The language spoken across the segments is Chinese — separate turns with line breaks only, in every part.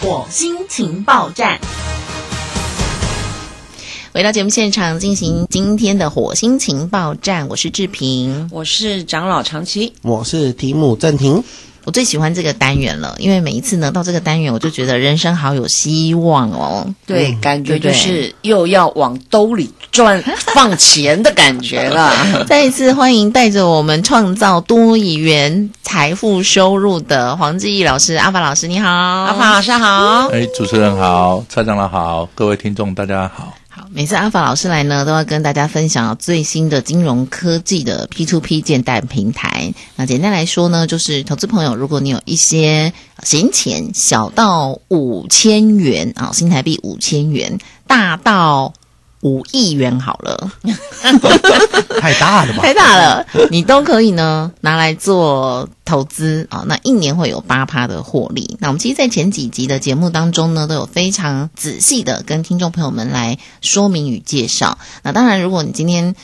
火星情报站。回到节目现场，进行今天的火星情报站。我是志平，
我是长老长期，
我是提姆正廷。
我最喜欢这个单元了，因为每一次呢到这个单元，我就觉得人生好有希望哦。
对，感觉就是又要往兜里赚 放钱的感觉了。
再一次欢迎带着我们创造多亿元财富收入的黄志毅老师，阿法老师你好，阿
法老师好，
哎，主持人好，蔡长老好，各位听众大家好。
每次阿法老师来呢，都要跟大家分享最新的金融科技的 P to P 借贷平台。那简单来说呢，就是投资朋友，如果你有一些闲钱，小到五千元啊，新台币五千元，大到。五亿元好了，
太大了吧？
太大了，你都可以呢拿来做投资啊。那一年会有八趴的获利。那我们其实，在前几集的节目当中呢，都有非常仔细的跟听众朋友们来说明与介绍。那当然，如果你今天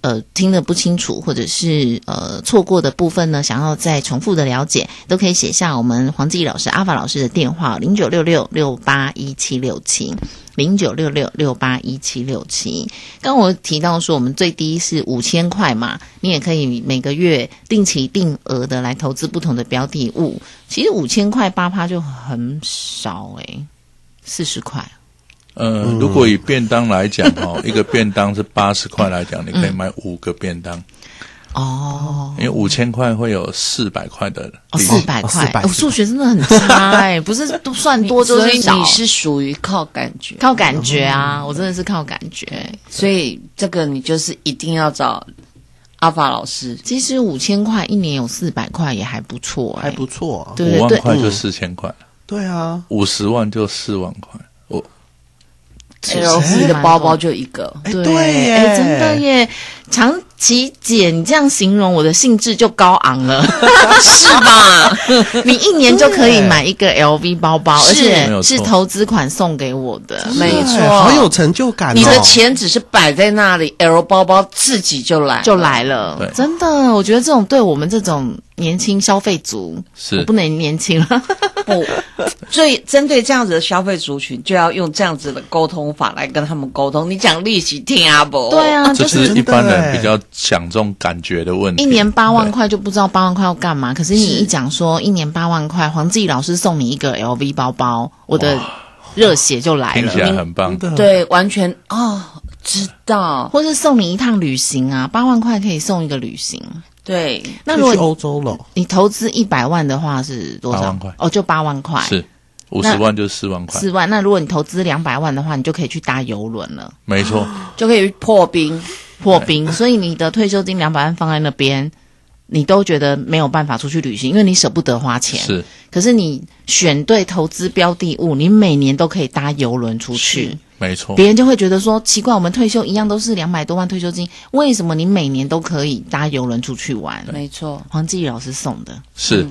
呃听得不清楚，或者是呃错过的部分呢，想要再重复的了解，都可以写下我们黄志毅老师、阿法老师的电话：零九六六六八一七六七。零九六六六八一七六七，刚我提到说我们最低是五千块嘛，你也可以每个月定期定额的来投资不同的标的物。其实五千块八趴就很少诶，四十块。
呃，如果以便当来讲哦，一个便当是八十块来讲，你可以买五个便当。哦，因为五千块会有四百块的，
四百块，我数学真的很差哎，不是都算多就是少，
你是属于靠感觉，
靠感觉啊，我真的是靠感觉，
所以这个你就是一定要找阿法老师。
其实五千块一年有四百块也还不错，
还不错，
五万块就四千块，
对啊，
五十万就四万块。
我 LV 的包包就一个，
对，
哎，真的耶！长期姐，你这样形容我的兴致就高昂了，
是吧？
你一年就可以买一个 LV 包包，而且是投资款送给我的，
没错，
好有成就感。
你的钱只是摆在那里，L 包包自己就来
就来了，真的，我觉得这种对我们这种。年轻消费族
是，
我不能年轻了。
不，所以针对这样子的消费族群，就要用这样子的沟通法来跟他们沟通。你讲利息听啊不？
对啊，
就是一般人比较讲这种感觉的问题。
一年八万块就不知道八万块要干嘛。可是你一讲说一年八万块，黄志毅老师送你一个 LV 包包，我的热血就来了，
听起来很棒。
对，完全哦，知道，
或是送你一趟旅行啊，八万块可以送一个旅行。
对，
那如果欧洲了，
你投资一百万的话是多少？
八万块
哦，就八万块。
是五十万就四万块。
四万，那如果你投资两百万的话，你就可以去搭游轮了。
没错，
就可以破冰，
破冰。所以你的退休金两百万放在那边，你都觉得没有办法出去旅行，因为你舍不得花钱。
是，
可是你选对投资标的物，你每年都可以搭游轮出去。
没错，
别人就会觉得说奇怪，我们退休一样都是两百多万退休金，为什么你每年都可以搭游轮出去玩？
没错，
黄继老师送的，
是，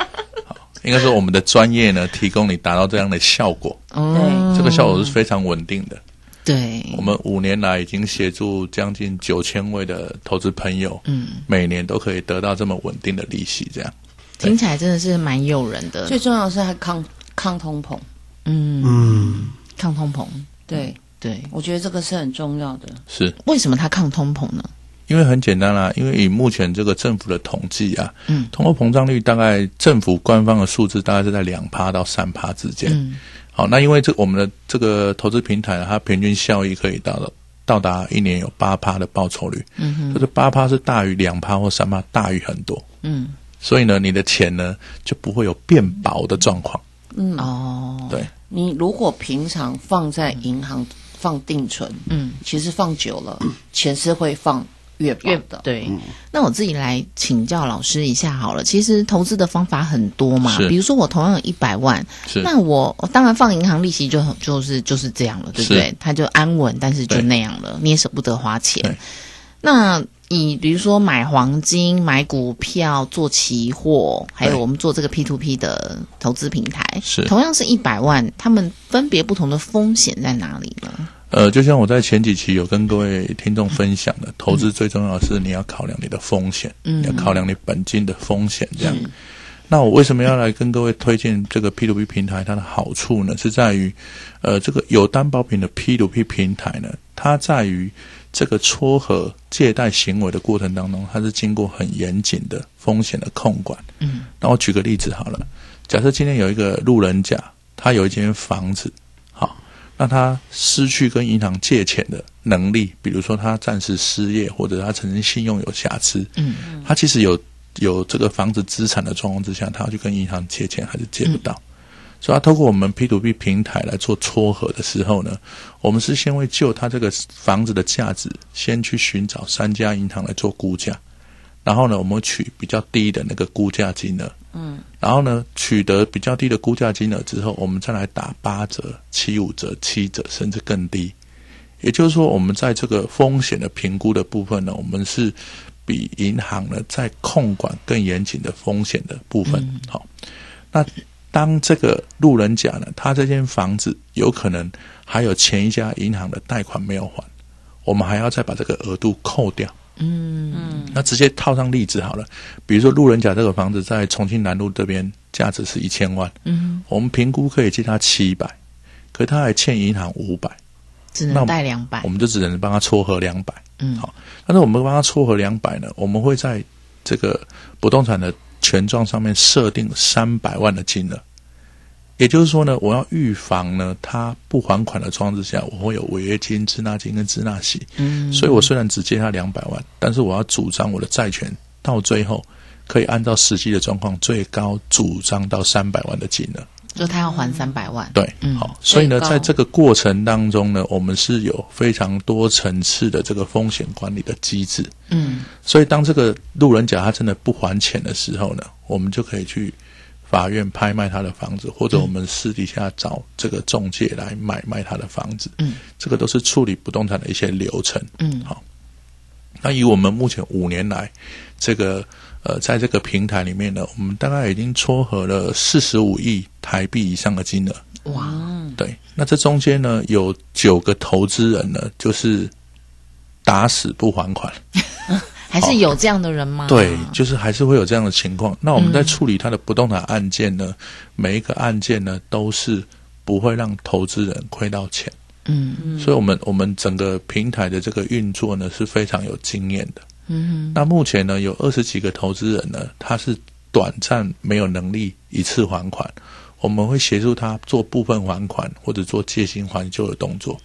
应该说我们的专业呢，提供你达到这样的效果。哦，这个效果是非常稳定的。
对，
我们五年来已经协助将近九千位的投资朋友，嗯，每年都可以得到这么稳定的利息，这样。
听起来真的是蛮诱人的。
最重要的是还抗抗通膨，
嗯。嗯。抗通膨，
对
对，
我觉得这个是很重要的。
是
为什么它抗通膨呢？
因为很简单啦，因为以目前这个政府的统计啊，嗯，通货膨胀率大概政府官方的数字大概是在两趴到三趴之间。嗯，好，那因为这我们的这个投资平台，它平均效益可以到了到达一年有八趴的报酬率。嗯哼，就是八趴是大于两趴或三趴，大于很多。嗯，所以呢，你的钱呢就不会有变薄的状况。嗯哦，对。
你如果平常放在银行放定存，嗯，其实放久了，钱是会放越越的。
对，那我自己来请教老师一下好了。其实投资的方法很多嘛，比如说我同样有一百万，那我当然放银行利息就就是就是这样了，对不对？它就安稳，但是就那样了，你也舍不得花钱。那以比如说买黄金、买股票、做期货，还有我们做这个 P to P 的投资平台，
是。
同样是一百万，他们分别不同的风险在哪里呢？
呃，就像我在前几期有跟各位听众分享的，投资最重要的是你要考量你的风险，嗯，要考量你本金的风险，这样。那我为什么要来跟各位推荐这个 P to P 平台？它的好处呢，是在于，呃，这个有担保品的 P to P 平台呢，它在于这个撮合借贷行为的过程当中，它是经过很严谨的风险的控管。嗯，那我举个例子好了，假设今天有一个路人甲，他有一间房子，好，那他失去跟银行借钱的能力，比如说他暂时失业，或者他曾经信用有瑕疵，嗯，他其实有。有这个房子资产的状况之下，他要去跟银行借钱还是借不到？所以，他透过我们 P to P 平台来做撮合的时候呢，我们是先会就他这个房子的价值，先去寻找三家银行来做估价，然后呢，我们取比较低的那个估价金额，嗯，然后呢，取得比较低的估价金额之后，我们再来打八折、七五折、七折，甚至更低。也就是说，我们在这个风险的评估的部分呢，我们是。比银行呢在控管更严谨的风险的部分，好。那当这个路人甲呢，他这间房子有可能还有前一家银行的贷款没有还，我们还要再把这个额度扣掉。嗯嗯。那直接套上例子好了，比如说路人甲这个房子在重庆南路这边价值是一千万，嗯，我们评估可以借他七百，可他还欠银行五百。
只能贷两百，
我们就只能帮他撮合两百。嗯，好，但是我们帮他撮合两百呢，我们会在这个不动产的权状上面设定三百万的金额，也就是说呢，我要预防呢他不还款的状况之下，我会有违约金、滞纳金跟滞纳息。嗯，所以我虽然只借他两百万，但是我要主张我的债权到最后可以按照实际的状况，最高主张到三百万的金额。
就他要还三百万，
对，好，所以呢，在这个过程当中呢，我们是有非常多层次的这个风险管理的机制，嗯，所以当这个路人甲他真的不还钱的时候呢，我们就可以去法院拍卖他的房子，或者我们私底下找这个中介来买卖他的房子，嗯，这个都是处理不动产的一些流程，嗯，好，那以我们目前五年来这个。呃，在这个平台里面呢，我们大概已经撮合了四十五亿台币以上的金额。哇！对，那这中间呢，有九个投资人呢，就是打死不还款，
还是有这样的人吗？
对，就是还是会有这样的情况。那我们在处理他的不动产案件呢，每一个案件呢，都是不会让投资人亏到钱。嗯嗯，所以我们我们整个平台的这个运作呢，是非常有经验的。嗯，那目前呢，有二十几个投资人呢，他是短暂没有能力一次还款，我们会协助他做部分还款或者做借新还旧的动作。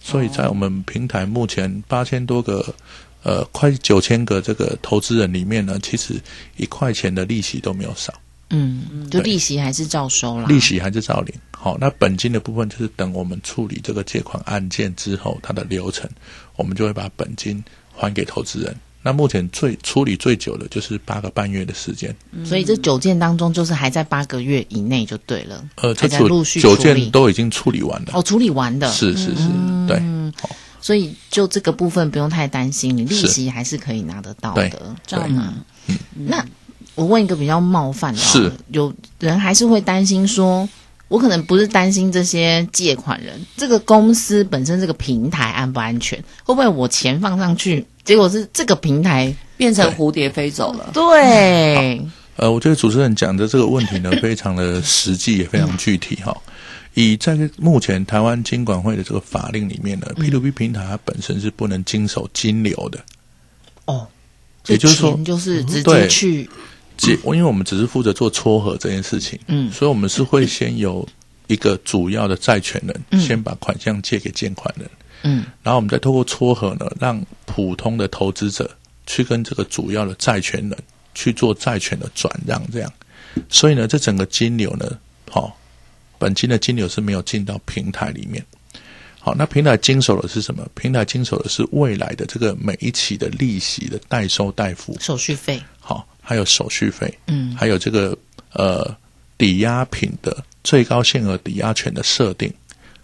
所以在我们平台目前八千多个，呃，快九千个这个投资人里面呢，其实一块钱的利息都没有少。
嗯，就利息还是照收啦，
利息还是照领。好，那本金的部分就是等我们处理这个借款案件之后，它的流程，我们就会把本金还给投资人。那目前最处理最久的就是八个半月的时间，
所以这九件当中，就是还在八个月以内就对了。呃，这陆续
九件都已经处理完了。
哦，处理完的，
是是是，对。好，
所以就这个部分不用太担心，你利息还是可以拿得到的，知道吗？那我问一个比较冒犯的，
是
有人还是会担心说。我可能不是担心这些借款人，这个公司本身这个平台安不安全？会不会我钱放上去，结果是这个平台
变成蝴蝶飞走了？
对。
呃，我觉得主持人讲的这个问题呢，非常的实际，也非常具体哈。以在目前台湾金管会的这个法令里面呢，P to P 平台它本身是不能经手金流的。
哦，也就是说，就是直接去。
借，因为我们只是负责做撮合这件事情，嗯，所以我们是会先由一个主要的债权人，先把款项借给借款人，嗯，然后我们再透过撮合呢，让普通的投资者去跟这个主要的债权人去做债权的转让，这样，所以呢，这整个金流呢，好，本金的金流是没有进到平台里面，好，那平台经手的是什么？平台经手的是未来的这个每一期的利息的代收代付。
手续费，
好。还有手续费，嗯，还有这个呃抵押品的最高限额抵押权的设定，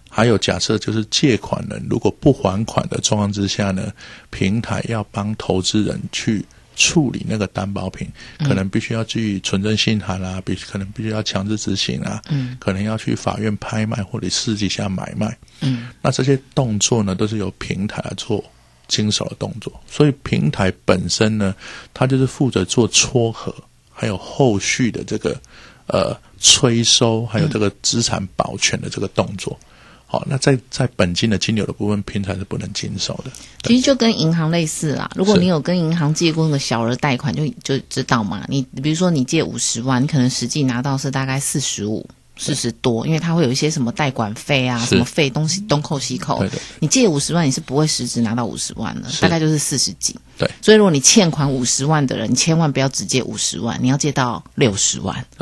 还有假设就是借款人如果不还款的状况之下呢，平台要帮投资人去处理那个担保品，可能必须要去存证信函啊，必可能必须要强制执行啊，嗯，可能要去法院拍卖或者私底下买卖，嗯，那这些动作呢，都是由平台来做。经手的动作，所以平台本身呢，它就是负责做撮合，还有后续的这个呃催收，还有这个资产保全的这个动作。好，那在在本金的金流的部分，平台是不能经手的。
其实就跟银行类似啦。如果你有跟银行借过那个小额贷款，就就知道嘛。你比如说你借五十万，你可能实际拿到是大概四十五。四十多，因为它会有一些什么代管费啊，什么费东西东扣西扣。
对对
你借五十万，你是不会实质拿到五十万的，大概就是四十几。
对，
所以如果你欠款五十万的人，你千万不要只借五十万，你要借到六十万，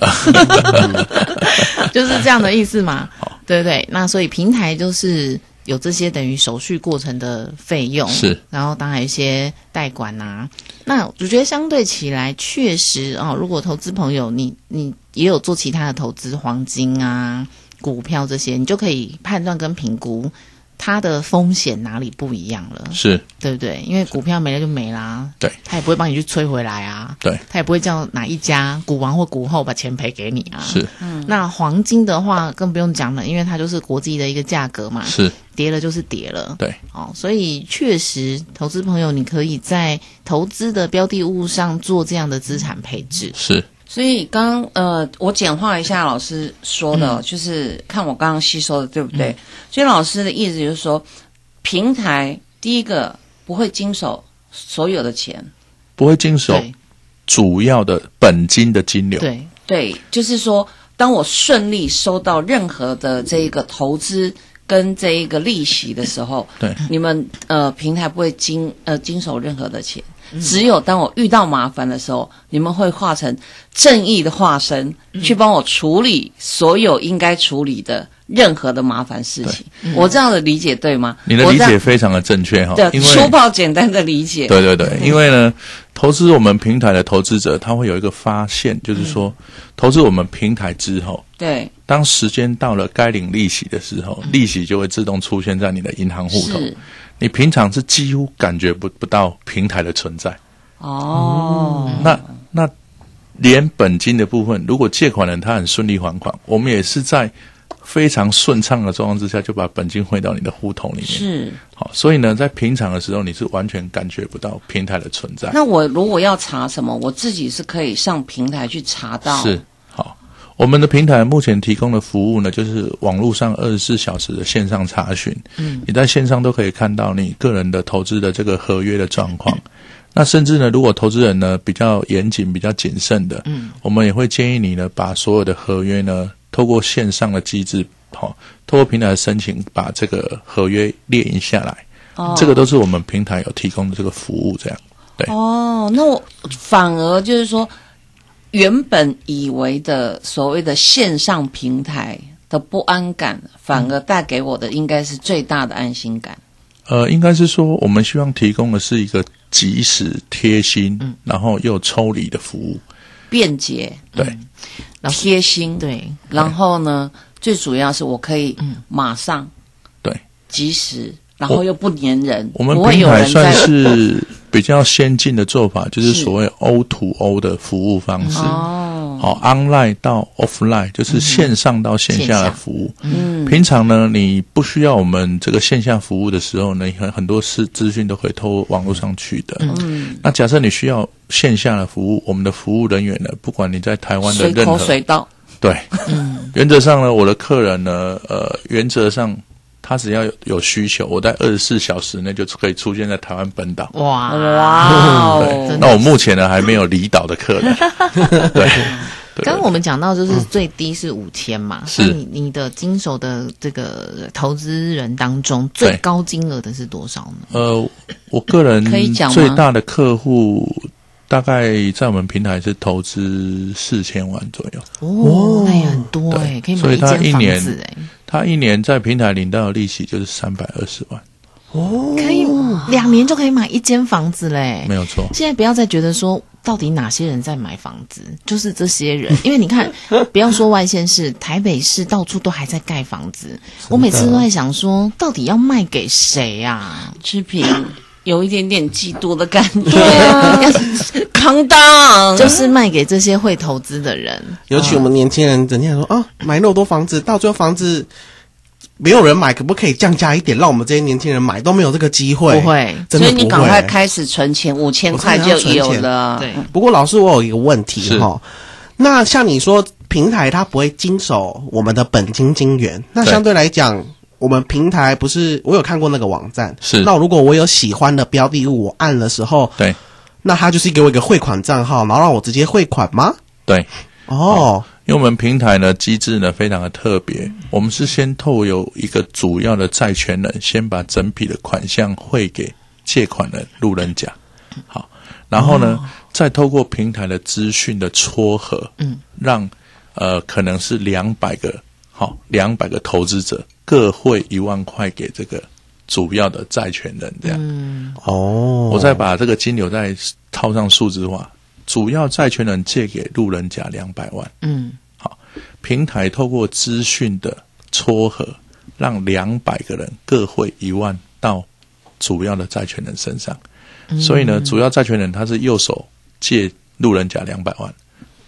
就是这样的意思嘛。对不对？那所以平台就是有这些等于手续过程的费用，
是，
然后当然有一些代管啊。那我觉得相对起来，确实哦，如果投资朋友你你也有做其他的投资，黄金啊、股票这些，你就可以判断跟评估它的风险哪里不一样了，
是。
对不对？因为股票没了就没啦，
对，
他也不会帮你去催回来啊，
对，
他也不会叫哪一家股王或股后把钱赔给你啊。
是。嗯。
那黄金的话更不用讲了，因为它就是国际的一个价格嘛，
是，
跌了就是跌了。
对，
哦，所以确实，投资朋友你可以在投资的标的物上做这样的资产配置。
是
所以刚刚呃，我简化一下老师说的，就是看我刚刚吸收的对不对？所以老师的意思就是说，平台第一个不会经手所有的钱，
不会经手主要的本金的金流。
对。
对，就是说，当我顺利收到任何的这一个投资跟这一个利息的时候，
对。
你们呃平台不会经呃经手任何的钱，只有当我遇到麻烦的时候，你们会化成正义的化身，去帮我处理所有应该处理的任何的麻烦事情。我这样的理解对吗？
你的理解非常的正确哈，
对
因为
粗暴简单的理解，
对对对，因为呢，投资我们平台的投资者，他会有一个发现，就是说，投资我们平台之后，
对。
当时间到了该领利息的时候，利息就会自动出现在你的银行户头。
是
你平常是几乎感觉不不到平台的存在。
哦，
那那连本金的部分，如果借款人他很顺利还款，我们也是在非常顺畅的状况之下，就把本金汇到你的户头里面。
是。
好，所以呢，在平常的时候，你是完全感觉不到平台的存在。
那我如果要查什么，我自己是可以上平台去查到。
是好，我们的平台目前提供的服务呢，就是网络上二十四小时的线上查询。嗯，你在线上都可以看到你个人的投资的这个合约的状况。那甚至呢，如果投资人呢比较严谨、比较谨慎的，嗯，我们也会建议你呢，把所有的合约呢，透过线上的机制，好、透过平台的申请，把这个合约列印下来。
哦
这个都是我们平台有提供的这个服务，这样。对
哦，那我反而就是说，原本以为的所谓的线上平台的不安感，反而带给我的应该是最大的安心感。
呃，应该是说，我们希望提供的是一个及时、贴心，嗯。然后又抽离的服务。
便捷、
对，
贴心，
对，
然后呢，最主要是我可以马上、
对，
及时，然后又不粘人，
我们
不会有
平台算
人在
是比较先进的做法，就是
是。
所谓 O to O 的服务方式。
哦，
好，online 到 offline 就是线上到线下的服务。
嗯，
平常呢，你不需要我们这个线下服务的时候呢，很很多是资讯都可以透过网络上去的。
嗯，
那假设你需要线下的服务，我们的服务人员呢，不管你在台湾的任何
随到，
对，原则上呢，我的客人呢，呃，原则上他只要有有需求，我在二十四小时内就可以出现在台湾本岛。
哇，
哇
那我目前呢还没有离岛的客人。对，
刚刚我们讲到，就是最低是五千嘛，
是
那你你的经手的这个投资人当中，最高金额的是多少呢？
呃，我个人
可以讲
最大的客户大概在我们平台是投资四千万左右，
哦，那也很多
对
哎，可以买一
年
子哎，
他一年在平台领到的利息就是三百二十万，哦
可以两年就可以买一间房子嘞
没。有错。
现在不要再觉得说，到底哪些人在买房子，就是这些人。因为你看，不要说外县市，台北市到处都还在盖房子。我每次都在想说，到底要卖给谁啊？
志平有一点点嫉妒的感觉，扛当。
就是卖给这些会投资的人。
尤其我们年轻人整天说啊，买那么多房子，到最后房子没有人买，可不可以降价一点，让我们这些年轻人买都没有这个机会？
不会，
真的不会。
所以你赶快开始存钱，五千块就有了。
对，
不过老师，我有一个问题
是。
哈，那像你说平台它不会经手我们的本金金源，那相对来讲，我们平台不是我有看过那个网站，
是。
那如果我有喜欢的标的物，我按的时候，
对。
那他就是给我一个汇款账号，然后让我直接汇款吗？
对，
哦，
因为我们平台呢机制呢非常的特别，我们是先透有一个主要的债权人，先把整笔的款项汇给借款人路人甲，好，然后呢、再透过平台的资讯的撮合，嗯，让呃可能是两百个好两百个投资者各汇一万块给这个主要的债权人，这样，
哦，
我再把这个金流再套上数字化，主要债权人借给路人甲两百万。
嗯，好
平台透过资讯的撮合，让两百个人各汇一万到主要的债权人身上。所以呢，主要债权人他是右手借路人甲两百万，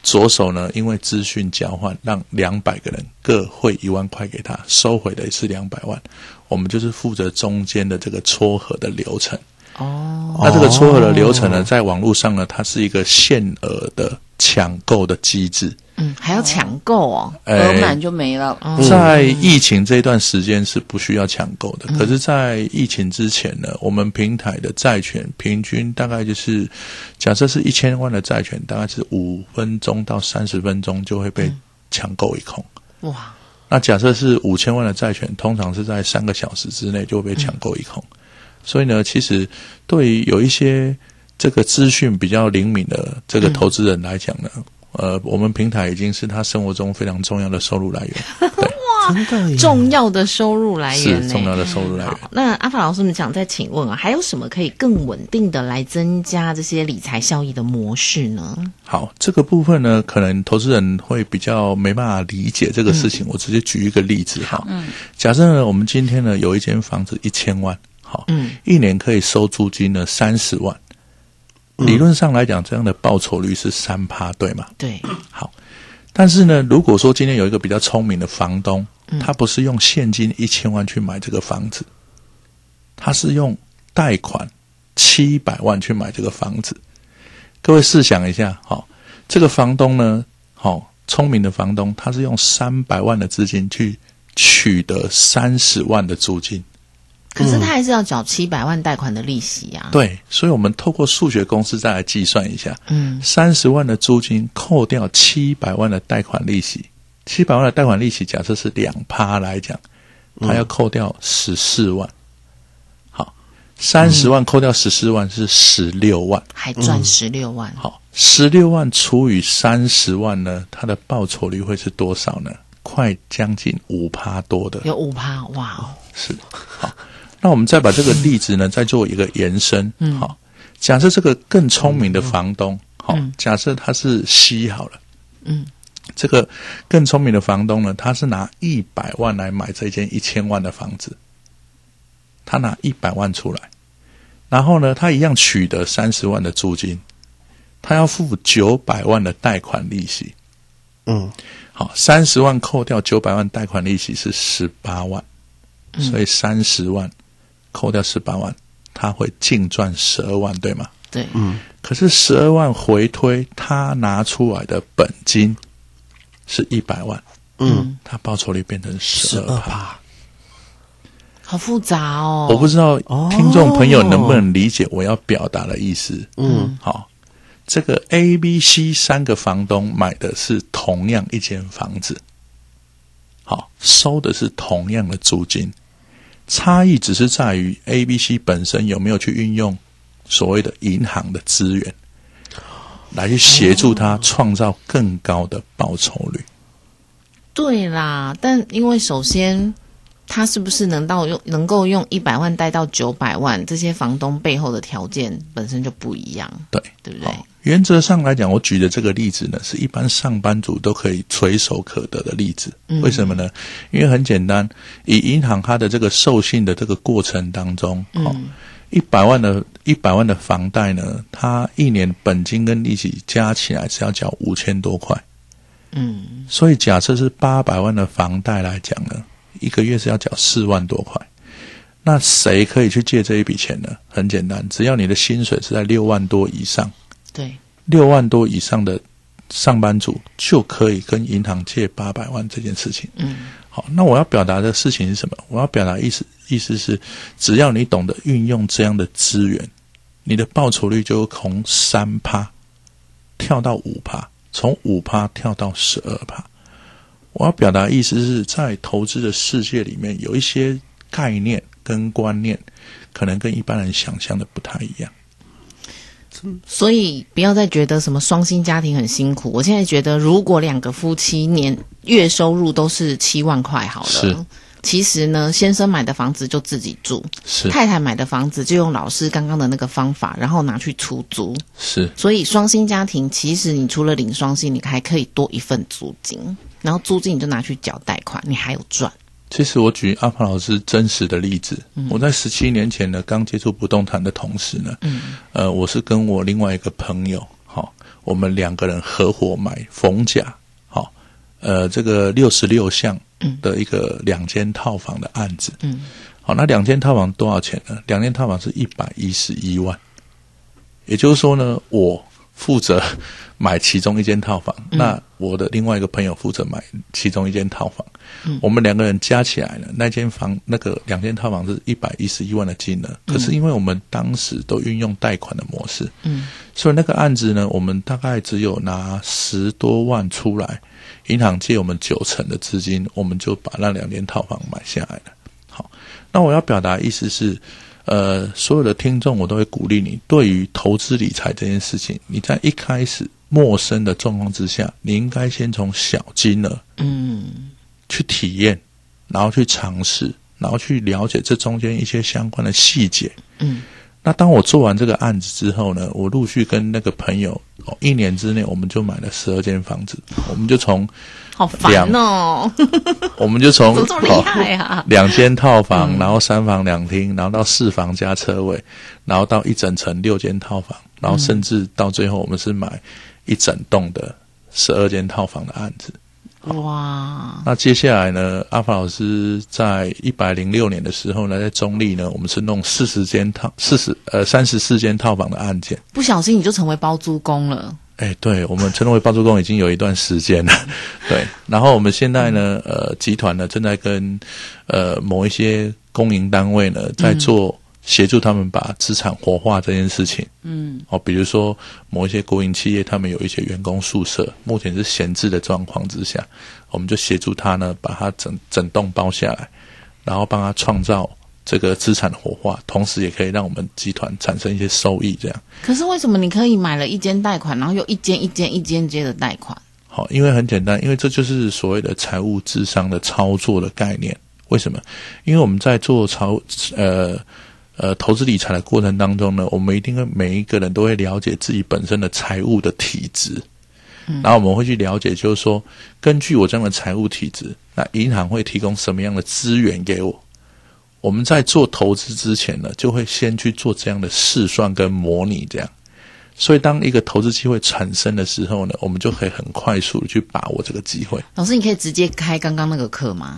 左手呢因为资讯交换，让两百个人各汇一万块给他，收回的也是两百万。我们就是负责中间的这个撮合的流程。
哦，
那这个撮合的流程呢，在网络上呢，它是一个限额的抢购的机制。
嗯，还要抢购哦，
哎
额满就没了。
在疫情这段时间是不需要抢购的，可是，在疫情之前呢，我们平台的债权平均大概就是，假设是一千万的债权，大概是五分钟到三十分钟就会被抢购一空。
哇，
那假设是五千万的债权，通常是在三个小时之内就会被抢购一空。所以呢，其实对于有一些这个资讯比较灵敏的这个投资人来讲呢，呃，我们平台已经是他生活中非常重要的收入来源。对。
真的
重要的收入来源
重要的收入来源。
那阿法老师，我们想再请问啊，还有什么可以更稳定的来增加这些理财效益的模式呢？
好，这个部分呢，可能投资人会比较没办法理解这个事情。我直接举一个例子哈。嗯。假设呢，我们今天呢有一间房子一千万，好，
嗯，
一年可以收租金呢三十万。理论上来讲，这样的报酬率是三趴，对吗？
对，
好，但是呢，如果说今天有一个比较聪明的房东，他不是用现金一千万去买这个房子，他是用贷款七百万去买这个房子。各位试想一下，好、这个房东呢，好、聪明的房东，他是用三百万的资金去取得三十万的租金。
可是他还是要缴七百万贷款的利息啊。
对，所以我们透过数学公式再来计算一下，
嗯，
三十万的租金扣掉七百万的贷款利息，七百万的贷款利息假设是两趴来讲，它要扣掉十四万。好，三十万扣掉十四万是十六万。
还赚十六万。
好，十六万除以三十万呢，它的报酬率会是多少呢？快将近五趴多的。
有五趴，哇哦！
是好，那我们再把这个例子呢，再做一个延伸。嗯，好，假设这个更聪明的房东，好、假设他是 C 好了，
嗯，
这个更聪明的房东呢，他是拿一百万来买这间一千万的房子，他拿一百万出来，然后呢，他一样取得三十万的租金，他要付九百万的贷款利息。
嗯，
好，三十万扣掉九百万贷款利息是十八万，所以三十万扣掉十八万，他会净赚十二万，对吗？
对，嗯
可是十二万回推，他拿出来的本金是一百万，
嗯，
他报酬率变成十
十
二趴。
好复杂哦。
我不知道
哦
听众朋友能不能理解我要表达的意思。
嗯，
好，这个 A、B、C 三个房东买的是同样一间房子，好，收的是同样的租金，差异只是在于 A、B、C 本身有没有去运用所谓的银行的资源，来去协助他创造更高的报酬率。
对啦，但因为首先，他是不是能到用能够用一百万贷到九百万，这些房东背后的条件本身就不一样，
对，
对不对？
好，原则上来讲，我举的这个例子呢，是一般上班族都可以垂手可得的例子。为什么呢？因为很简单，以银行它的这个授信的这个过程当中，哦、一百万的一百万的房贷呢，它一年本金跟利息加起来是要缴五千多块。
嗯，
所以假设是八百万的房贷来讲呢，一个月是要缴四万多块。那谁可以去借这一笔钱呢？很简单，只要你的薪水是在六万多以上，
对，
六万多以上的上班族就可以跟银行借八百万这件事情。
嗯，
好，那我要表达的事情是什么？我要表达意思意思是，只要你懂得运用这样的资源，你的报酬率就从三趴跳到五趴，从五趴跳到十二趴。我要表达意思是在投资的世界里面，有一些概念跟观念，可能跟一般人想象的不太一样。
所以不要再觉得什么双薪家庭很辛苦。我现在觉得，如果两个夫妻年月收入都是七万块好
是
了，其实呢，先生买的房子就自己住，
是
太太买的房子就用老师刚刚的那个方法，然后拿去出租。
是，
所以双薪家庭，其实你除了领双薪，你还可以多一份租金，然后租金你就拿去缴贷款，你还有赚。
其实我举阿帕老师真实的例子，我在十七年前呢，刚接触不动产的同时呢，呃，我是跟我另外一个朋友，好、我们两个人合伙买逢甲，好、呃，这个六十六项的一个两间套房的案子，
嗯，
好，那两间套房多少钱呢？两间套房是一百一十一万，也就是说呢，我负责买其中一间套房，那我的另外一个朋友负责买其中一间套房。我们两个人加起来呢，那间房那个两间套房是一百一十一万的金额。可是因为我们当时都运用贷款的模式，
嗯，
所以那个案子呢，我们大概只有拿十多万出来，银行借我们九成的资金，我们就把那两间套房买下来了。好，那我要表达的意思是，呃，所有的听众我都会鼓励你，对于投资理财这件事情，你在一开始陌生的状况之下，你应该先从小金额
嗯，
去体验，然后去尝试，然后去了解这中间一些相关的细节。
嗯，
那当我做完这个案子之后呢，我陆续跟那个朋友，哦，一年之内我们就买了十二间房子，我们就从
好烦哦，
我们就从
怎么这么厉
哦
害啊？
两间套房，然后三房两厅，然后到四房加车位，然后到一整层六间套房，然后甚至到最后我们是买一整栋的十二间套房的案子。
哇，
那接下来呢，阿法老师在一百零六年的时候呢，在中立呢，我们是弄四十间套四十呃三十四间套房的案件。
不小心你就成为包租公了。
哎，对，我们称为包租公已经有一段时间了，对。然后我们现在呢，呃，集团呢正在跟呃某一些公营单位呢在做协助他们把资产活化这件事情。
嗯，
哦，比如说某一些国营企业，他们有一些员工宿舍，目前是闲置的状况之下，我们就协助他呢把它整整栋包下来，然后帮他创造这个资产的活化，同时也可以让我们集团产生一些收益，这样。
可是为什么你可以买了一间贷款，然后又一间一间一间接的贷款？
好，因为很简单，因为这就是所谓的财务智商的操作的概念。为什么？因为我们在做操呃呃投资理财的过程当中呢，我们一定会每一个人都会了解自己本身的财务的体质，然后我们会去了解，就是说根据我这样的财务体质，那银行会提供什么样的资源给我？我们在做投资之前呢，就会先去做这样的试算跟模拟，这样。所以，当一个投资机会产生的时候呢，我们就可以很快速的去把握这个机会。
老师，你可以直接开刚刚那个课吗？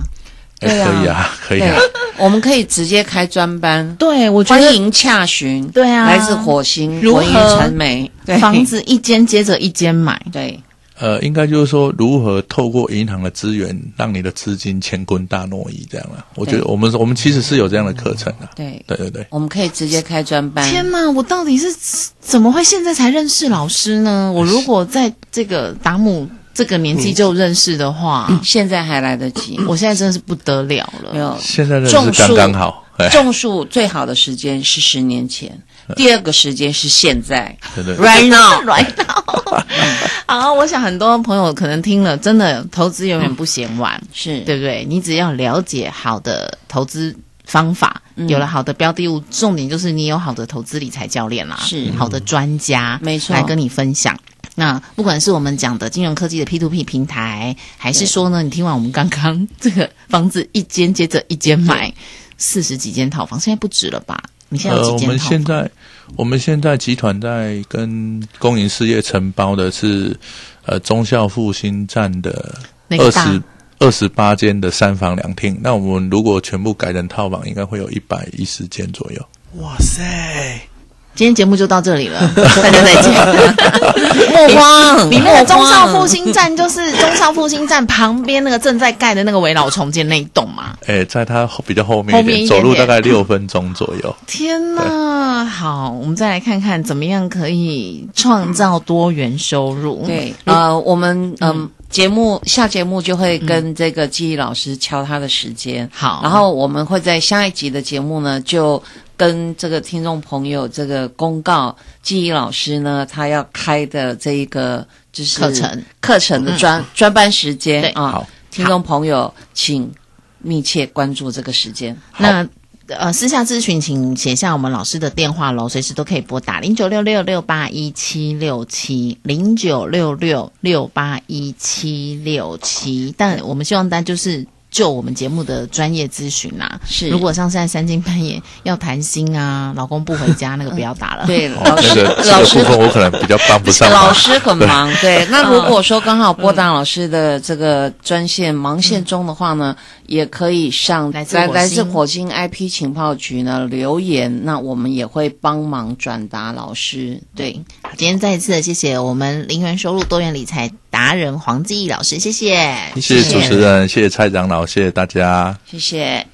哎
对啊
可以啊，可以啊。，
我们可以直接开专班，
对，我觉得
欢迎洽询。
对啊
来自火星
如何
传媒，
房子一间接着一间买，
对
呃，应该就是说，如何透过银行的资源，让你的资金乾坤大挪移，这样了。我觉得我们我们其实是有这样的课程的。
对，
对对对，
我们可以直接开专班。
天哪，我到底是怎么会现在才认识老师呢？我如果在这个达姆这个年纪就认识的话，
现在还来得及，
我现在真的是不得了了。
没有
现在认识
种树
刚刚好。哎，
种树最好的时间是十年前，第二个时间是现在。，right now。
right now，好，我想很多朋友可能听了，真的投资永远不嫌晚，
是
对不对？你只要了解好的投资方法，有了好的标的物，重点就是你有好的投资理财教练啦，
是
好的专家，
没错
来跟你分享。那不管是我们讲的金融科技的 P to P 平台，还是说呢，你听完我们刚刚这个房子一间接着一间买四十几间套房，现在不止了吧？你现在有几间套房？
现在我们现在集团在跟公营事业承包的是呃忠孝复兴站的二十二十八间的三房两厅，那我们如果全部改成套房，应该会有一百一十间左右。
哇塞！
今天节目就到这里了，大家再见。
莫慌，
里面的中少复兴站就是中少复兴站旁边那个正在盖的那个围老重建那一栋嘛。
诶，在它后比较后面
后
一点，
面一点点
走路大概六分钟左右。
天呐，好，我们再来看看怎么样可以创造多元收入。
对，呃，我们嗯。节目下节目就会跟这个记忆老师敲他的时间，
好。
然后我们会在下一集的节目呢，就跟这个听众朋友这个公告，记忆老师呢他要开的这一个就是
课程。
课程的专、专班时间
对。
啊，听众朋友请密切关注这个时间。
那呃，私下咨询请写下我们老师的电话喽，随时都可以拨打零九六六六八一七六七零九六六六八一七六七。但我们希望大家就是就我们节目的专业咨询啦。
是
如果像现在三更半夜要谈心啊，老公不回家，那个不要打了。
对，
哦
老师
那个
老师
个部分我可能比较帮不上忙。
老师很忙，对。那如果说刚好拨打老师的这个专线忙线中的话呢，也可以上
来自
来来自火星 IP 情报局呢留言，那我们也会帮忙转达老师。对，
今天再一次的谢谢我们零元收入多元理财达人黄志毅老师，谢谢，
谢谢主持人，谢谢蔡长老，谢谢大家。
谢谢。